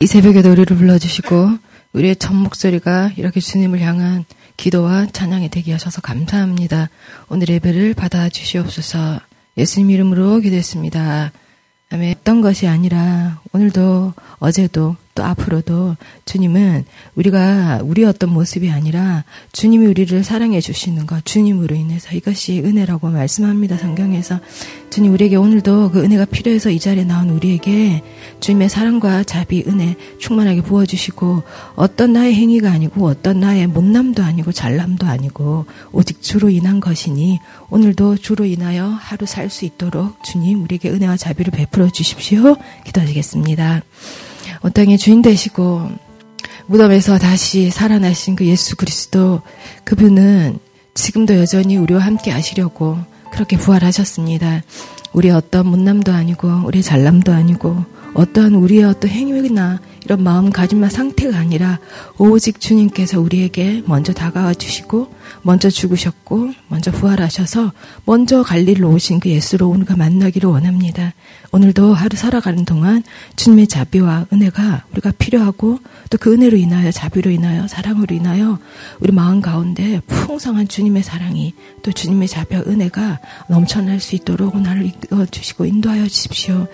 이 새벽에 노래를 불러주시고 우리의 첫 목소리가 이렇게 주님을 향한 기도와 찬양이 되게 하셔서 감사합니다. 오늘 예배를 받아 주시옵소서 예수님 이름으로 기도했습니다. 아멘. 어떤 것이 아니라 오늘도 어제도 또 앞으로도 주님은 우리가 우리 어떤 모습이 아니라 주님이 우리를 사랑해 주시는 것, 주님으로 인해서 이것이 은혜라고 말씀합니다. 성경에서. 주님 우리에게 오늘도 그 은혜가 필요해서 이 자리에 나온 우리에게 주님의 사랑과 자비, 은혜 충만하게 부어주시고 어떤 나의 행위가 아니고 어떤 나의 못남도 아니고 잘남도 아니고 오직 주로 인한 것이니 오늘도 주로 인하여 하루 살 수 있도록 주님 우리에게 은혜와 자비를 베풀어 주십시오. 기도하시겠습니다. 온 땅의 주인 되시고 무덤에서 다시 살아나신 그 예수 그리스도 그분은 지금도 여전히 우리와 함께 하시려고 그렇게 부활하셨습니다. 우리 어떤 못남도 아니고 우리 잘남도 아니고 어떠한 우리의 어떤 행위나 이런 마음가짐과 상태가 아니라 오직 주님께서 우리에게 먼저 다가와 주시고 먼저 죽으셨고 먼저 부활하셔서 먼저 갈릴로 오신 그 예수로 오늘과 만나기를 원합니다. 오늘도 하루 살아가는 동안 주님의 자비와 은혜가 우리가 필요하고 또 그 은혜로 인하여 자비로 인하여 사랑으로 인하여 우리 마음 가운데 풍성한 주님의 사랑이 또 주님의 자비와 은혜가 넘쳐날 수 있도록 나를 이끌어 주시고 인도하여 주십시오.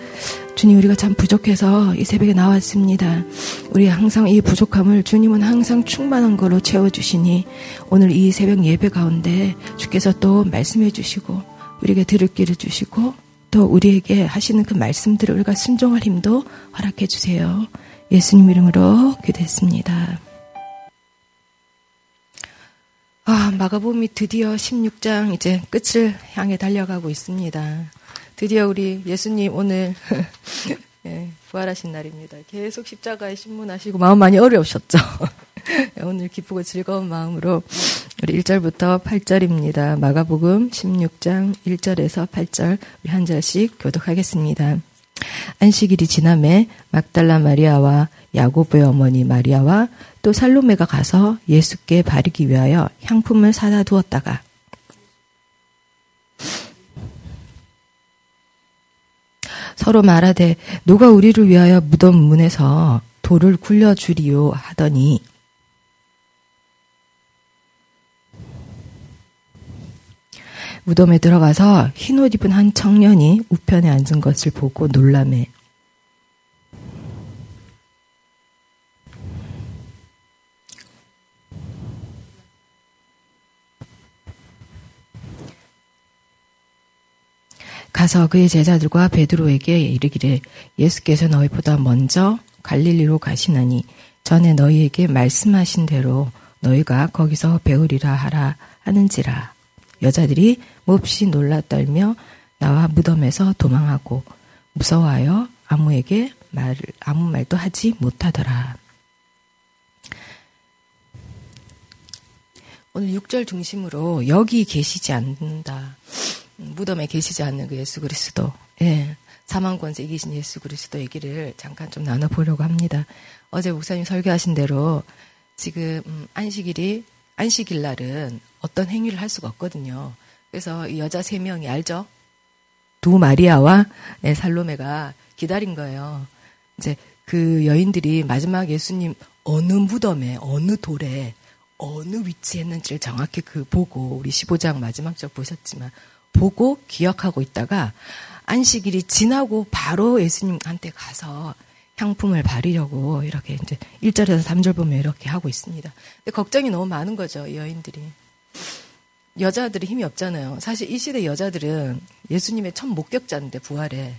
주님 우리가 참 부족해서 이 새벽에 나왔습니다. 우리 항상 이 부족함을 주님은 항상 충만한 걸로 채워주시니 오늘 이 새벽 예배 가운데 주께서 또 말씀해 주시고 우리에게 들을 길을 주시고 또 우리에게 하시는 그 말씀들을 우리가 순종할 힘도 허락해 주세요. 예수님 이름으로 기도했습니다. 아, 마가복음이 드디어 16장 이제 끝을 향해 달려가고 있습니다. 드디어 우리 예수님 오늘 예, 부활하신 날입니다. 계속 십자가에 신문하시고 마음 많이 어려우셨죠. 오늘 기쁘고 즐거운 마음으로 우리 1절부터 8절입니다. 마가복음 16장 1절에서 8절 우리 한 절씩 교독하겠습니다. 안식일이 지남에 막달라 마리아와 야고보의 어머니 마리아와 또 살로메가 가서 예수께 바르기 위하여 향품을 사다 두었다가 서로 말하되 누가 우리를 위하여 무덤 문에서 돌을 굴려 주리요? 하더니 무덤에 들어가서 흰 옷 입은 한 청년이 우편에 앉은 것을 보고 놀라매 가서 그의 제자들과 베드로에게 이르기를 예수께서 너희보다 먼저 갈릴리로 가시나니 전에 너희에게 말씀하신 대로 너희가 거기서 배우리라 하라 하는지라 여자들이 몹시 놀라 떨며 나와 무덤에서 도망하고 무서워하여 아무에게 말 아무 말도 하지 못하더라. 오늘 6절 중심으로 여기 계시지 않는다. 무덤에 계시지 않는 그 예수 그리스도, 예, 사망 권세 이기신 예수 그리스도 얘기를 잠깐 좀 나눠보려고 합니다. 어제 목사님 설교하신 대로 지금 음, 안식일이 안식일 날은 어떤 행위를 할 수가 없거든요. 그래서 이 여자 세 명이 알죠? 두 마리아와 네, 살로메가 기다린 거예요. 이제 그 여인들이 마지막 예수님 어느 무덤에 어느 돌에 어느 위치에 있는지를 정확히 그 보고 우리 15장 마지막 절 보셨지만 보고 기억하고 있다가 안식일이 지나고 바로 예수님한테 가서 향품을 바르려고 이렇게 이제 1절에서 3절 보면 이렇게 하고 있습니다. 근데 걱정이 너무 많은 거죠, 여인들이. 여자들이 힘이 없잖아요. 사실 이 시대 여자들은 예수님의 첫 목격자인데, 부활에.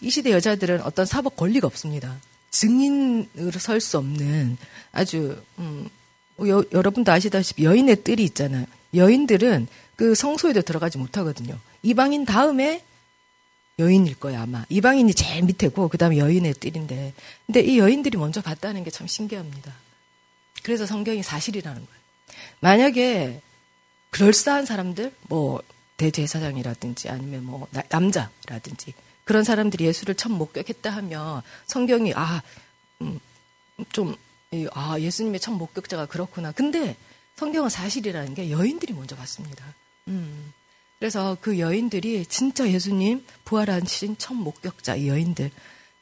이 시대 여자들은 어떤 사법 권리가 없습니다. 증인으로 설 수 없는 아주, 음, 여, 여러분도 아시다시피 여인의 뜰이 있잖아요. 여인들은 그 성소에도 들어가지 못하거든요. 이방인 다음에 여인일 거야 아마. 이방인이 제일 밑에고 그다음에 여인의 뜰인데. 근데 이 여인들이 먼저 봤다는 게 참 신기합니다. 그래서 성경이 사실이라는 거예요. 만약에 그럴싸한 사람들, 뭐 대제사장이라든지 아니면 뭐 남자라든지 그런 사람들이 예수를 처음 목격했다 하면 성경이 아, 음, 좀, 아, 예수님의 첫 목격자가 그렇구나. 근데 성경은 사실이라는 게 여인들이 먼저 봤습니다. 음. 그래서 그 여인들이 진짜 예수님 부활하신 첫 목격자 이 여인들.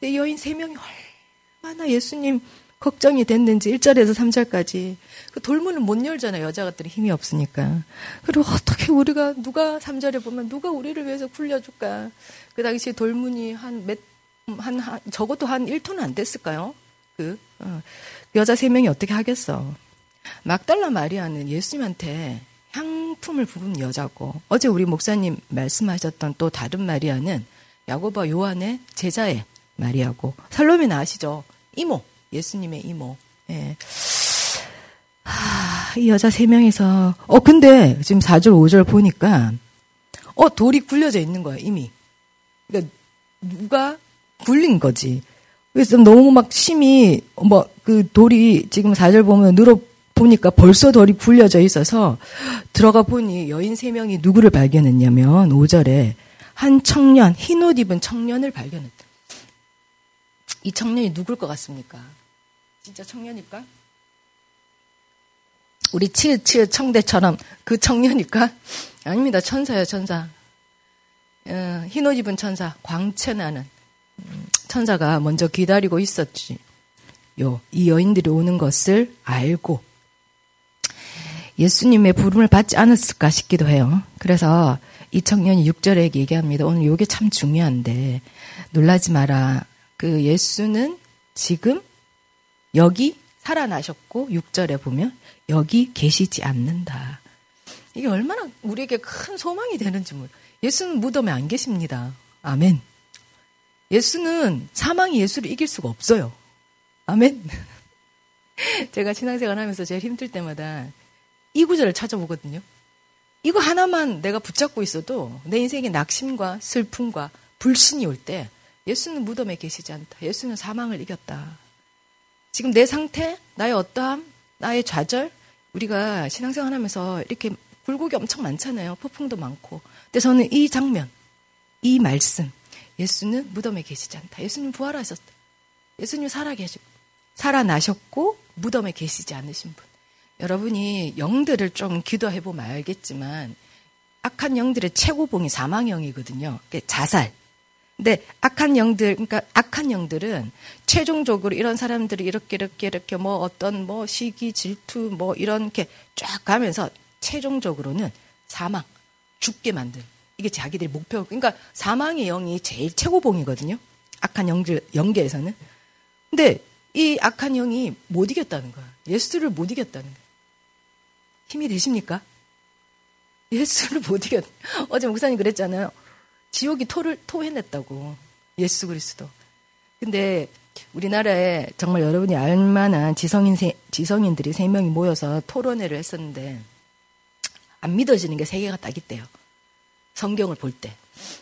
이 여인 세 명이 얼마나 예수님 걱정이 됐는지 1절에서 3절까지 그 돌문을 못 열잖아요. 여자 같들이 힘이 없으니까. 그리고 어떻게 우리가 누가 3절에 보면 누가 우리를 위해서 굴려줄까? 그 당시에 돌문이 한 몇, 한, 한 적어도 한 1톤은 안 됐을까요? 그, 어. 여자 세 명이 어떻게 하겠어? 막달라 마리아는 예수님한테 향품을 부은 여자고 어제 우리 목사님 말씀하셨던 또 다른 마리아는 야고보 요한의 제자의 마리아고 살로미는 아시죠? 이모 예수님의 이모. 예. 하, 이 여자 세 명이서 어 근데 지금 4절 5절 보니까 어 돌이 굴려져 있는 거야 이미. 그러니까 누가 굴린 거지. 그래서 너무 막 심히 뭐 그 돌이 지금 4절 보면 늘어 보니까 벌써 돌이 굴려져 있어서 들어가 보니 여인 세 명이 누구를 발견했냐면 5절에 한 청년 흰 옷 입은 청년을 발견했다. 이 청년이 누굴 것 같습니까? 진짜 청년일까? 우리 치읓치읓 청대처럼 그 청년일까? 아닙니다. 천사예요, 천사. 어, 흰옷 입은 천사, 광채나는 음, 천사가 먼저 기다리고 있었지. 요, 이 여인들이 오는 것을 알고 예수님의 부름을 받지 않았을까 싶기도 해요. 그래서 이 청년이 6절에 얘기합니다. 오늘 이게 참 중요한데 놀라지 마라. 그 예수는 지금 여기 살아나셨고 6절에 보면 여기 계시지 않는다. 이게 얼마나 우리에게 큰 소망이 되는지 몰라. 예수는 무덤에 안 계십니다. 아멘. 예수는 사망이 예수를 이길 수가 없어요. 아멘. 제가 신앙생활 하면서 제일 힘들 때마다 이 구절을 찾아보거든요. 이거 하나만 내가 붙잡고 있어도 내 인생에 낙심과 슬픔과 불신이 올 때 예수는 무덤에 계시지 않다. 예수는 사망을 이겼다. 지금 내 상태, 나의 어떠함, 나의 좌절, 우리가 신앙생활 하면서 이렇게 굴곡이 엄청 많잖아요. 폭풍도 많고. 근데 저는 이 장면, 이 말씀, 예수는 무덤에 계시지 않다. 예수님 부활하셨다. 예수님 살아 계시고, 살아나셨고, 무덤에 계시지 않으신 분. 여러분이 영들을 좀 기도해 보면 알겠지만, 악한 영들의 최고봉이 사망형이거든요. 자살. 근데 악한 영들, 그러니까 악한 영들은 최종적으로 이런 사람들이 이렇게 이렇게 이렇게 뭐 어떤 뭐 시기, 질투 뭐 이런 게 쫙 가면서 최종적으로는 사망, 죽게 만든 이게 자기들의 목표. 그러니까 사망의 영이 제일 최고봉이거든요. 악한 영들 영계에서는. 근데 이 악한 영이 못 이겼다는 거야. 예수를 못 이겼다는 거야. 힘이 되십니까? 예수를 못 이겼. 어제 목사님 그랬잖아요. 지옥이 토를 토해냈다고 예수 그리스도. 근데 우리나라에 정말 여러분이 알만한 지성인 세, 지성인들이 세 명이 모여서 토론회를 했었는데 안 믿어지는 게 세 개가 딱 있대요. 성경을 볼 때.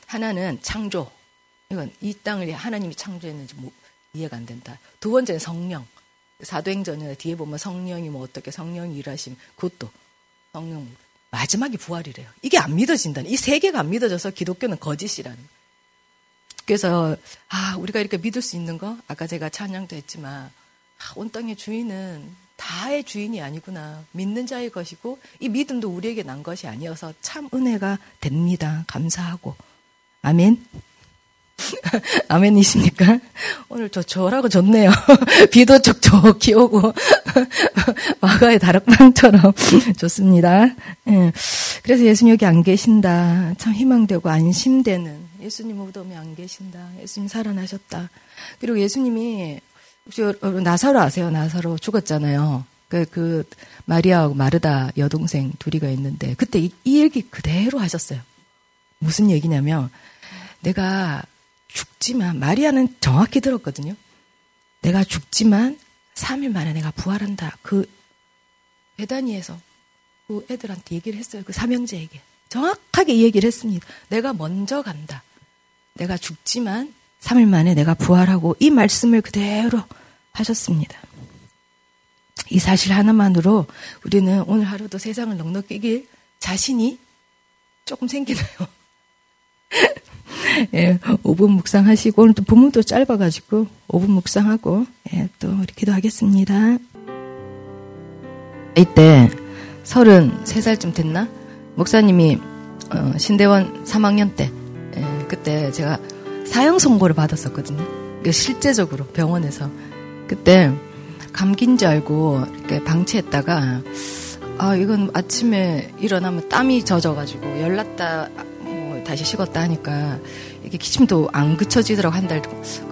하나는 창조. 이건 이 땅을 하나님이 창조했는지 뭐 이해가 안 된다. 두 번째는 성령. 사도행전에 뒤에 보면 성령이 뭐 어떻게 성령이 일하심 그것도 성령 마지막이 부활이래요. 이게 안 믿어진다는. 이 세 개가 안 믿어져서 기독교는 거짓이라는. 그래서 아 우리가 이렇게 믿을 수 있는 거 아까 제가 찬양도 했지만 아, 온 땅의 주인은 다의 주인이 아니구나. 믿는 자의 것이고 이 믿음도 우리에게 난 것이 아니어서 참 은혜가 됩니다. 감사하고 아멘. 아멘이십니까? 오늘 저 저라고 좋네요. 비도 촉촉히 오고 마가의 다락방처럼 좋습니다. 예. 그래서 예수님 여기 안 계신다. 참 희망되고 안심되는 예수님 무덤에 안 계신다. 예수님 살아나셨다. 그리고 예수님이 혹시 나사로 아세요? 나사로 죽었잖아요. 그, 그 마리아하고 마르다 여동생 둘이가 있는데 그때 이, 이 얘기 그대로 하셨어요. 무슨 얘기냐면 내가 죽지만 마리아는 정확히 들었거든요. 내가 죽지만 3일 만에 내가 부활한다. 그 배단위에서 그 애들한테 얘기를 했어요. 그 삼형제에게. 정확하게 얘기를 했습니다. 내가 먼저 간다. 내가 죽지만 3일 만에 내가 부활하고 이 말씀을 그대로 하셨습니다. 이 사실 하나만으로 우리는 오늘 하루도 세상을 넉넉히 이길 자신이 조금 생기나요? 예, 5분 묵상하시고 오늘 또 부문도 짧아가지고 5분 묵상하고 예, 또 우리 기도하겠습니다. 이때 33살쯤 됐나? 목사님이 어, 신대원 3학년 때 예, 그때 제가 사형 선고를 받았었거든요. 실제적으로 병원에서 그때 감기인 줄 알고 이렇게 방치했다가 아 이건 아침에 일어나면 땀이 젖어가지고 열났다 뭐 다시 식었다 하니까 이게 기침도 안 그쳐지더라고 한 달.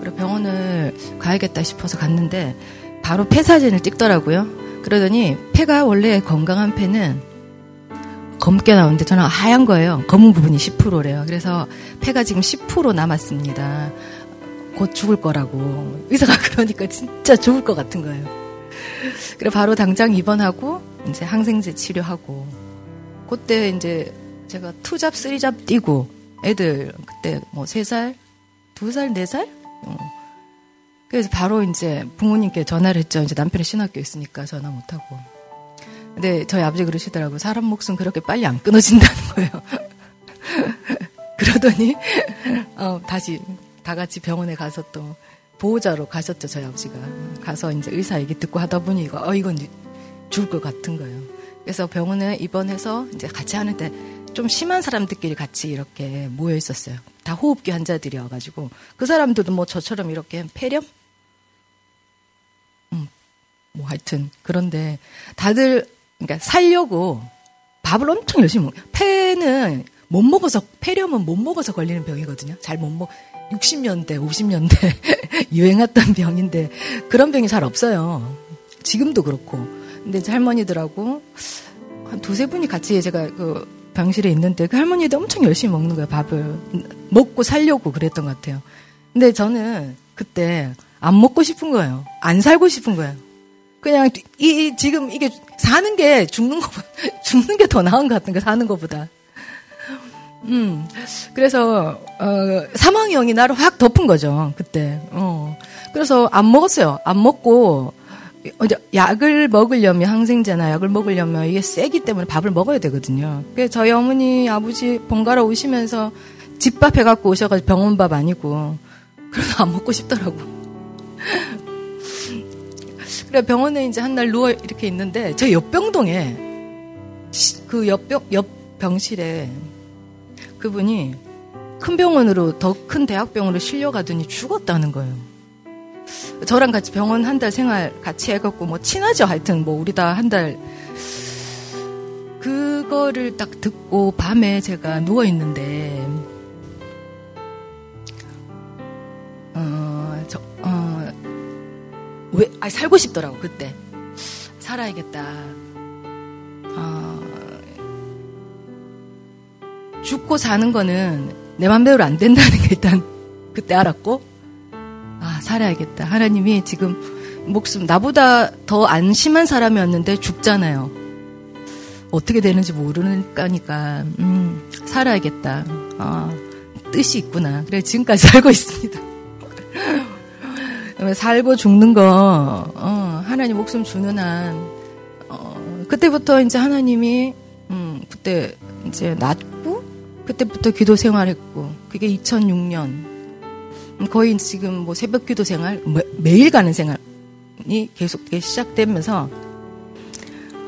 그래 병원을 가야겠다 싶어서 갔는데 바로 폐 사진을 찍더라고요. 그러더니 폐가 원래 건강한 폐는 검게 나오는데 저는 하얀 거예요. 검은 부분이 10%래요. 그래서 폐가 지금 10% 남았습니다. 곧 죽을 거라고. 의사가 그러니까 진짜 죽을 것 같은 거예요. 그래 바로 당장 입원하고 이제 항생제 치료하고 그때 이제 제가 투잡, 쓰리잡 뛰고 애들 그때 뭐세 살, 두 살, 네 살? 어. 그래서 바로 이제 부모님께 전화를 했죠. 이제 남편이 신학교 있으니까 전화 못 하고. 근데 저희 아버지 그러시더라고. 사람 목숨 그렇게 빨리 안 끊어진다는 거예요. 그러더니 어, 다시 다 같이 병원에 가서 또 보호자로 가셨죠. 저희 아버지가 가서 이제 의사 얘기 듣고 하다 보니 이거 어 이건 죽을 것 같은 거예요. 그래서 병원에 입원해서 이제 같이 하는데 좀 심한 사람들끼리 같이 이렇게 모여 있었어요. 다 호흡기 환자들이어가지고 그 사람들도 뭐 저처럼 이렇게 폐렴, 음, 뭐 하여튼 그런데 다들 그러니까 살려고 밥을 엄청 열심히 먹. 폐는 못 먹어서 폐렴은 못 먹어서 걸리는 병이거든요. 잘 못 먹. 60년대, 50년대 유행했던 병인데 그런 병이 잘 없어요. 지금도 그렇고. 근데 할머니들하고 한 두세 분이 같이 제가 그 병실에 있는데 그 할머니도 엄청 열심히 먹는 거예요, 밥을. 먹고 살려고 그랬던 것 같아요. 근데 저는 그때 안 먹고 싶은 거예요. 안 살고 싶은 거예요. 그냥 이, 지금 이게 사는 게 죽는 거 죽는 게 더 나은 것 같은 거 사는 것보다. 음. 그래서 어 사망형이 나를 확 덮은 거죠. 그때. 어. 그래서 안 먹었어요. 안 먹고 약을 먹으려면 항생제나 약을 먹으려면 이게 세기 때문에 밥을 먹어야 되거든요. 그래서 저희 어머니 아버지 번갈아 오시면서 집밥 해갖고 오셔가지고 병원밥 아니고 그래서 안 먹고 싶더라고. 그래 병원에 이제 한 날 누워 이렇게 있는데 저 옆병동에 그 옆병 옆 병실에 그분이 큰 병원으로 더 큰 대학병원으로 실려가더니 죽었다는 거예요. 저랑 같이 병원 한 달 생활 같이 해갖고 뭐 친하죠. 하여튼 뭐 우리 다 한 달. 그거를 딱 듣고 밤에 제가 누워 있는데 어, 저, 어, 왜, 아, 살고 싶더라고, 그때. 살아야겠다. 어, 죽고 사는 거는 내 맘대로 안 된다는 게 일단 그때 알았고, 아, 살아야겠다. 하나님이 지금 목숨, 나보다 더 안심한 사람이었는데 죽잖아요. 어떻게 되는지 모르니까, 음, 살아야겠다. 아, 뜻이 있구나. 그래, 지금까지 살고 있습니다. 살고 죽는 거, 어, 하나님 목숨 주는 한, 어, 그때부터 이제 하나님이, 음, 그때 이제 낳고, 그때부터 기도 생활했고, 그게 2006년, 거의 지금 뭐 새벽 기도 생활, 매일 가는 생활이 계속 시작되면서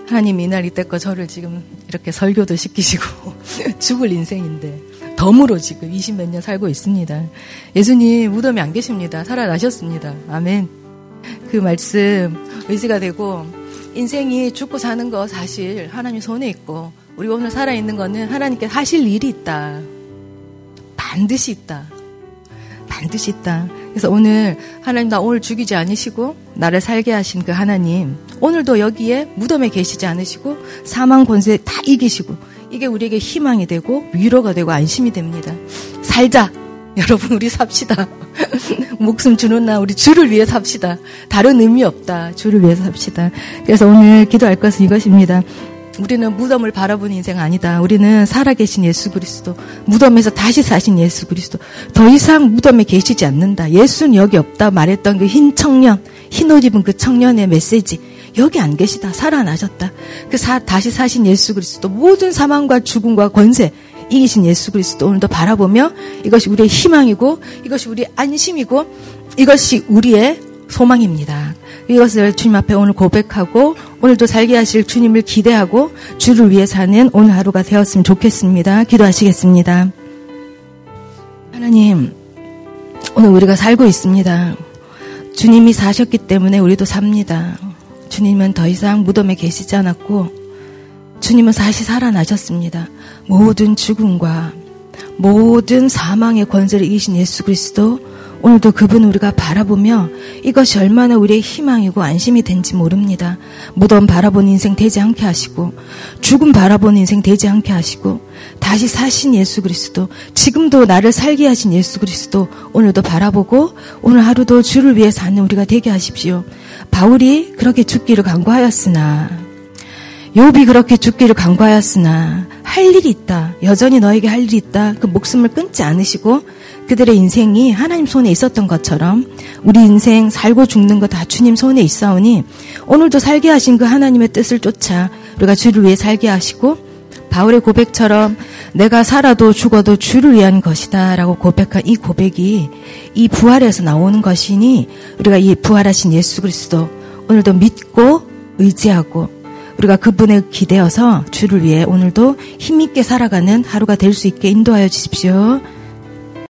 하나님 이날 이때껏 저를 지금 이렇게 설교도 시키시고 죽을 인생인데 덤으로 지금 20 몇 년 살고 있습니다. 예수님 무덤에 안 계십니다. 살아나셨습니다. 아멘. 그 말씀 의지가 되고 인생이 죽고 사는 거 사실 하나님 손에 있고 우리 오늘 살아있는 거는 하나님께 하실 일이 있다. 반드시 있다. 반드시 있다. 그래서 오늘 하나님 나 오늘 죽이지 않으시고 나를 살게 하신 그 하나님 오늘도 여기에 무덤에 계시지 않으시고 사망 권세 다 이기시고 이게 우리에게 희망이 되고 위로가 되고 안심이 됩니다. 살자. 여러분 우리 삽시다. 목숨 주는 날 우리 주를 위해 삽시다. 다른 의미 없다. 주를 위해서 삽시다. 그래서 오늘 기도할 것은 이것입니다. 우리는 무덤을 바라보는 인생 아니다. 우리는 살아계신 예수 그리스도, 무덤에서 다시 사신 예수 그리스도, 더 이상 무덤에 계시지 않는다. 예수는 여기 없다. 말했던 그 흰 청년, 흰 옷 입은 그 청년의 메시지. 여기 안 계시다. 살아나셨다. 그 사, 다시 사신 예수 그리스도, 모든 사망과 죽음과 권세, 이기신 예수 그리스도 오늘도 바라보며 이것이 우리의 희망이고, 이것이 우리의 안심이고, 이것이 우리의 소망입니다. 이것을 주님 앞에 오늘 고백하고 오늘도 살게 하실 주님을 기대하고 주를 위해 사는 오늘 하루가 되었으면 좋겠습니다. 주님이 사셨기 때문에 우리도 삽니다. 주님은 더 이상 무덤에 계시지 않았고 주님은 다시 살아나셨습니다. 모든 죽음과 모든 사망의 권세를 이기신 예수 그리스도 오늘도 그분 우리가 바라보며 이것이 얼마나 우리의 희망이고 안심이 된지 모릅니다. 무덤 바라본 인생 되지 않게 하시고 죽음 바라본 인생 되지 않게 하시고 다시 사신 예수 그리스도 지금도 나를 살게 하신 예수 그리스도 오늘도 바라보고 오늘 하루도 주를 위해 사는 우리가 되게 하십시오. 바울이 그렇게 죽기를 강구하였으나 욥이 그렇게 죽기를 강구하였으나 할 일이 있다. 여전히 너에게 할 일이 있다. 그 목숨을 끊지 않으시고 그들의 인생이 하나님 손에 있었던 것처럼 우리 인생 살고 죽는 거 다 주님 손에 있사오니 오늘도 살게 하신 그 하나님의 뜻을 쫓아 우리가 주를 위해 살게 하시고 바울의 고백처럼 내가 살아도 죽어도 주를 위한 것이다 라고 고백한 이 고백이 이 부활에서 나오는 것이니 우리가 이 부활하신 예수 그리스도 오늘도 믿고 의지하고 우리가 그분에 기대어서 주를 위해 오늘도 힘있게 살아가는 하루가 될 수 있게 인도하여 주십시오.